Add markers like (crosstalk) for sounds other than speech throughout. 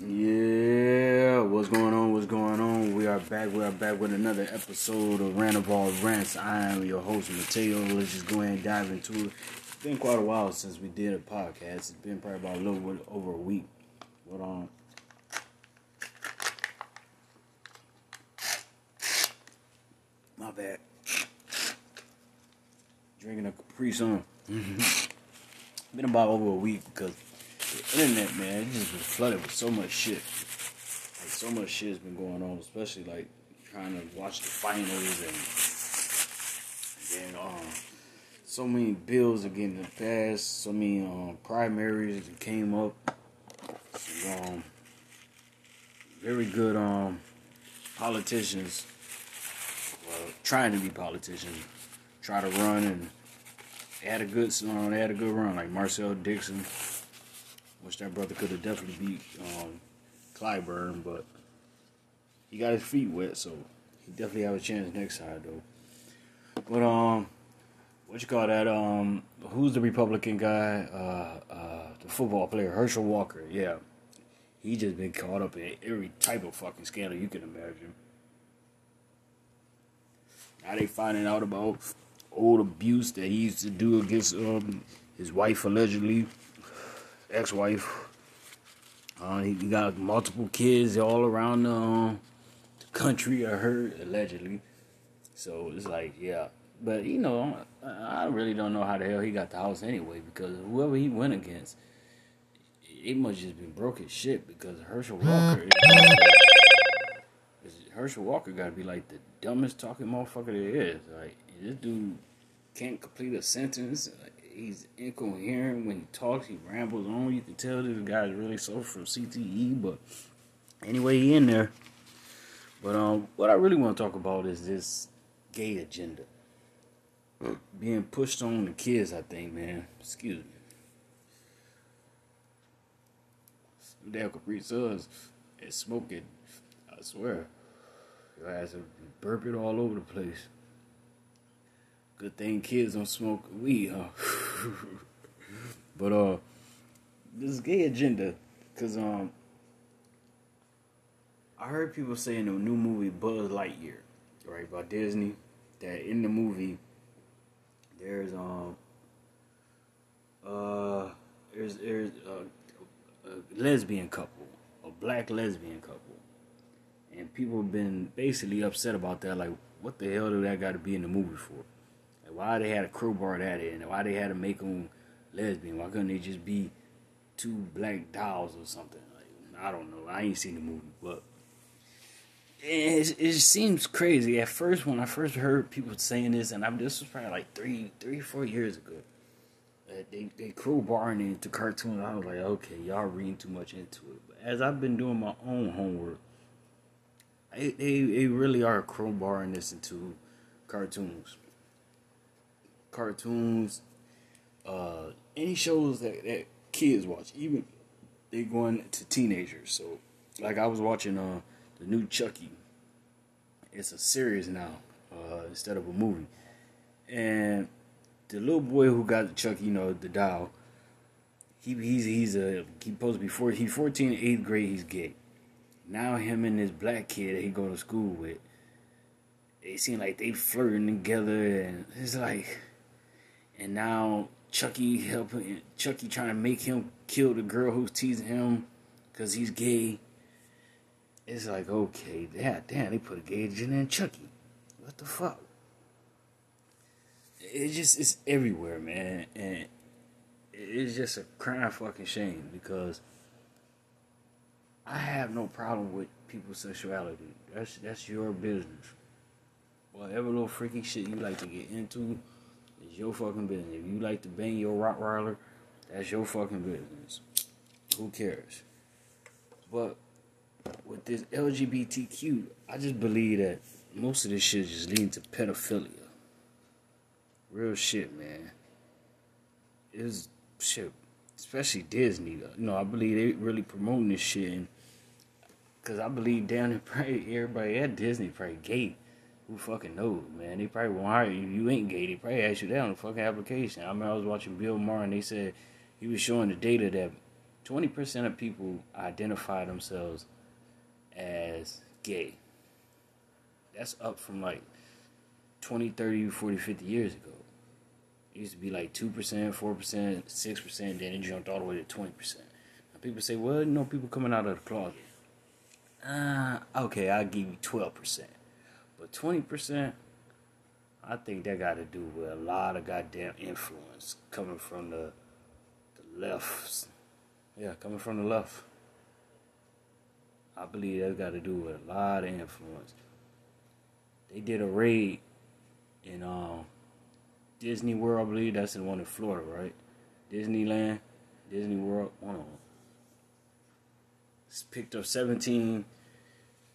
Yeah, what's going on? What's going on? We are back. We are back with another episode of Randall Rants. I am your host, Mateo. Let's just go ahead and dive into it. It's been quite a while since we did a podcast. It's been probably about a little bit over a week. But um, my bad. Drinking a Capri Sun. (laughs) been about over a week because the internet, man, it just been flooded with so much shit. Like so much shit has been going on, especially like trying to watch the finals and then um so many bills are getting passed, so many um primaries that came up. um very good um politicians well, trying to be politicians try to run and had a good they had a good run like Marcel Dixon Wish that brother could have definitely beat um, Clyburn, but he got his feet wet, so he definitely have a chance next time though. But um, what you call that? Um, who's the Republican guy? Uh, uh, the football player Herschel Walker. Yeah, he just been caught up in every type of fucking scandal you can imagine. Now they finding out about old abuse that he used to do against um, his wife allegedly ex-wife. Uh, he got multiple kids all around the, um, the country. I heard allegedly. So it's like, yeah, but you know, I really don't know how the hell he got the house anyway because whoever he went against, it must just been broke as shit because Herschel Walker. Is, (laughs) Herschel Walker got to be like the dumbest talking motherfucker there is. Like this dude can't complete a sentence. Like, he's incoherent when he talks. He rambles on. You can tell this guy's really so from CTE. But anyway, he in there. But um, what I really want to talk about is this gay agenda being pushed on the kids. I think, man. Excuse me. Damn Capri Suns and smoking. I swear, your ass burping all over the place. Good thing kids don't smoke weed, huh? (laughs) but uh, this gay agenda, cause um, I heard people saying the new movie Buzz Lightyear, right, by Disney, that in the movie there's um uh there's there's a, a lesbian couple, a black lesbian couple, and people have been basically upset about that. Like, what the hell do that got to be in the movie for? Why they had a crowbar at it, and why they had to make them lesbian. Why couldn't they just be two black dolls or something? Like, I don't know. I ain't seen the movie, but it, it seems crazy. At first, when I first heard people saying this, and I'm this was probably like three, three, four years ago. Uh, they they crowbarring into cartoons. I was like, okay, y'all reading too much into it. But as I've been doing my own homework, they, they really are crowbarring this into cartoons cartoons, uh, any shows that, that kids watch, even they're going to teenagers. So, like I was watching uh, the new Chucky. It's a series now uh, instead of a movie, and the little boy who got the Chucky, you know, the doll. He he's he's a he supposed to be four, he's 14, eighth grade. He's gay. Now him and this black kid that he go to school with, they seem like they flirting together, and it's like and now Chucky helping Chucky trying to make him kill the girl who's teasing him because he's gay. It's like okay, yeah, damn, they put a gay agent in Chucky. What the fuck? It just it's everywhere, man, and it's just a crying fucking shame because I have no problem with people's sexuality. That's that's your business. Whatever little freaky shit you like to get into it's your fucking business. If you like to bang your Rottweiler, that's your fucking business. Who cares? But with this LGBTQ, I just believe that most of this shit is just leading to pedophilia. Real shit, man. It's shit, especially Disney. You know, I believe they really promoting this shit. Cause I believe down there, (laughs) probably everybody at Disney probably gay who fucking knows, man? They probably won't hire you. You ain't gay. They probably ask you that on the fucking application. I remember I was watching Bill Maher and they said he was showing the data that 20% of people identify themselves as gay. That's up from like 20, 30, 40, 50 years ago. It used to be like 2%, 4%, 6%, then it jumped all the way to 20%. Now people say, well, you know, people coming out of the closet. Uh, okay, I'll give you 12%. But 20%, I think that got to do with a lot of goddamn influence coming from the, the left. Yeah, coming from the left. I believe that got to do with a lot of influence. They did a raid in um, Disney World, I believe that's the one in Florida, right? Disneyland, Disney World, one of them. Picked up 17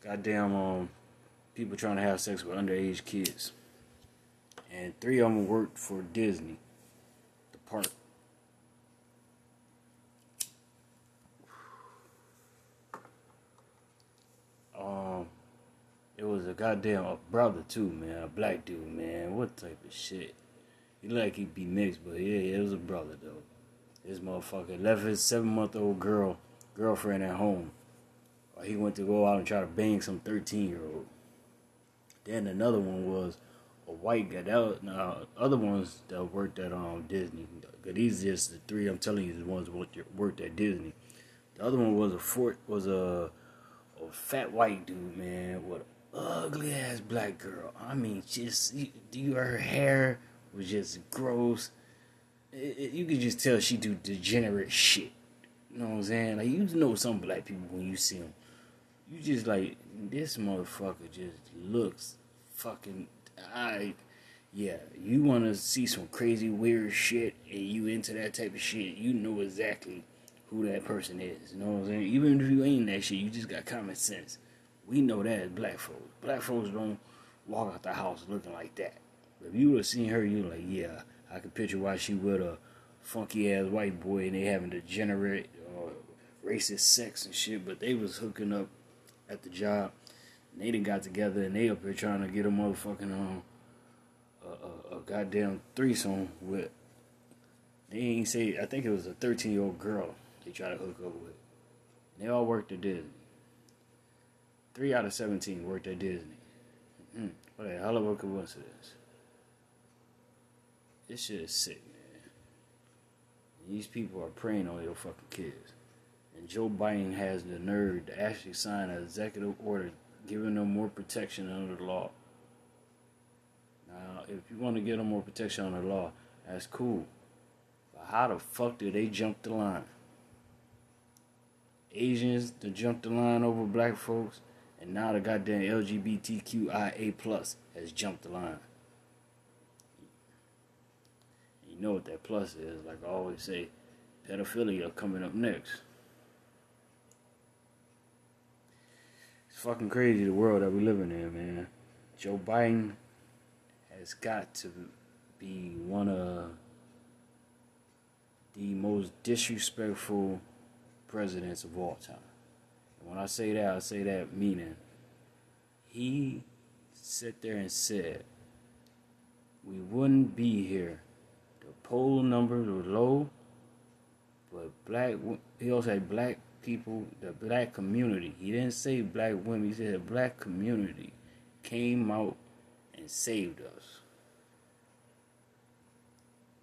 goddamn um, people trying to have sex with underage kids. And three of them worked for Disney, the park. Um, it was a goddamn a brother too, man, a black dude, man. What type of shit? He like he be mixed, but yeah, it was a brother though. This motherfucker left his seven month old girl girlfriend at home. He went to go out and try to bang some thirteen year old. Then another one was a white guy. That was, now other ones that worked at um Disney. These just the three I'm telling you the ones that worked at Disney. The other one was a fort was a a fat white dude, man, with ugly ass black girl. I mean, just you, her hair was just gross. It, it, you could just tell she do degenerate shit. You know what I'm saying? Like you know some black people when you see them, you just like this motherfucker just looks fucking. I yeah, you want to see some crazy weird shit and you into that type of shit, you know exactly who that person is. You know what I'm saying? Even if you ain't that shit, you just got common sense. We know that as black folks. Black folks don't walk out the house looking like that. If you would have seen her, you like, yeah, I could picture why she with a funky ass white boy and they having degenerate or uh, racist sex and shit. But they was hooking up at the job. And they done got together and they up here trying to get a motherfucking um a, a, a goddamn threesome with. They ain't say. I think it was a thirteen year old girl they try to hook up with. They all worked at Disney. Three out of seventeen worked at Disney. Mm, what a hell of a coincidence. This shit is sick, man. These people are preying on your fucking kids. And Joe Biden has the nerve to actually sign an executive order giving them more protection under the law. Now, if you want to give them more protection under the law, that's cool. But how the fuck did they jump the line? Asians to jump the line over black folks, and now the goddamn LGBTQIA plus has jumped the line. You know what that plus is. Like I always say, pedophilia coming up next. Fucking crazy the world that we living in, man. Joe Biden has got to be one of the most disrespectful presidents of all time. And when I say that, I say that meaning he sat there and said we wouldn't be here The poll numbers were low, but black he also said black people, the black community. He didn't say black women. He said the black community came out and saved us.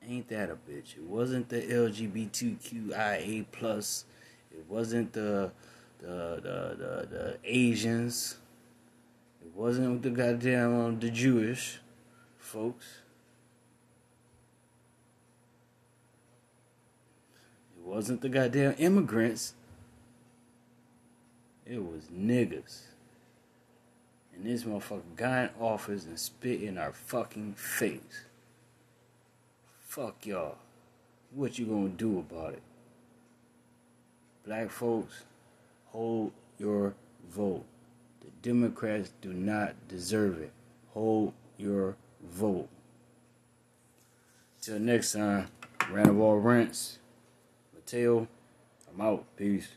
Ain't that a bitch? It wasn't the LGBTQIA plus. It wasn't the the the the, the Asians. It wasn't the goddamn um, the Jewish folks. It wasn't the goddamn immigrants. Was niggas. And this motherfucker got in office and spit in our fucking face. Fuck y'all. What you gonna do about it? Black folks, hold your vote. The Democrats do not deserve it. Hold your vote. Till next time, Randall Rants. Mateo, I'm out. Peace.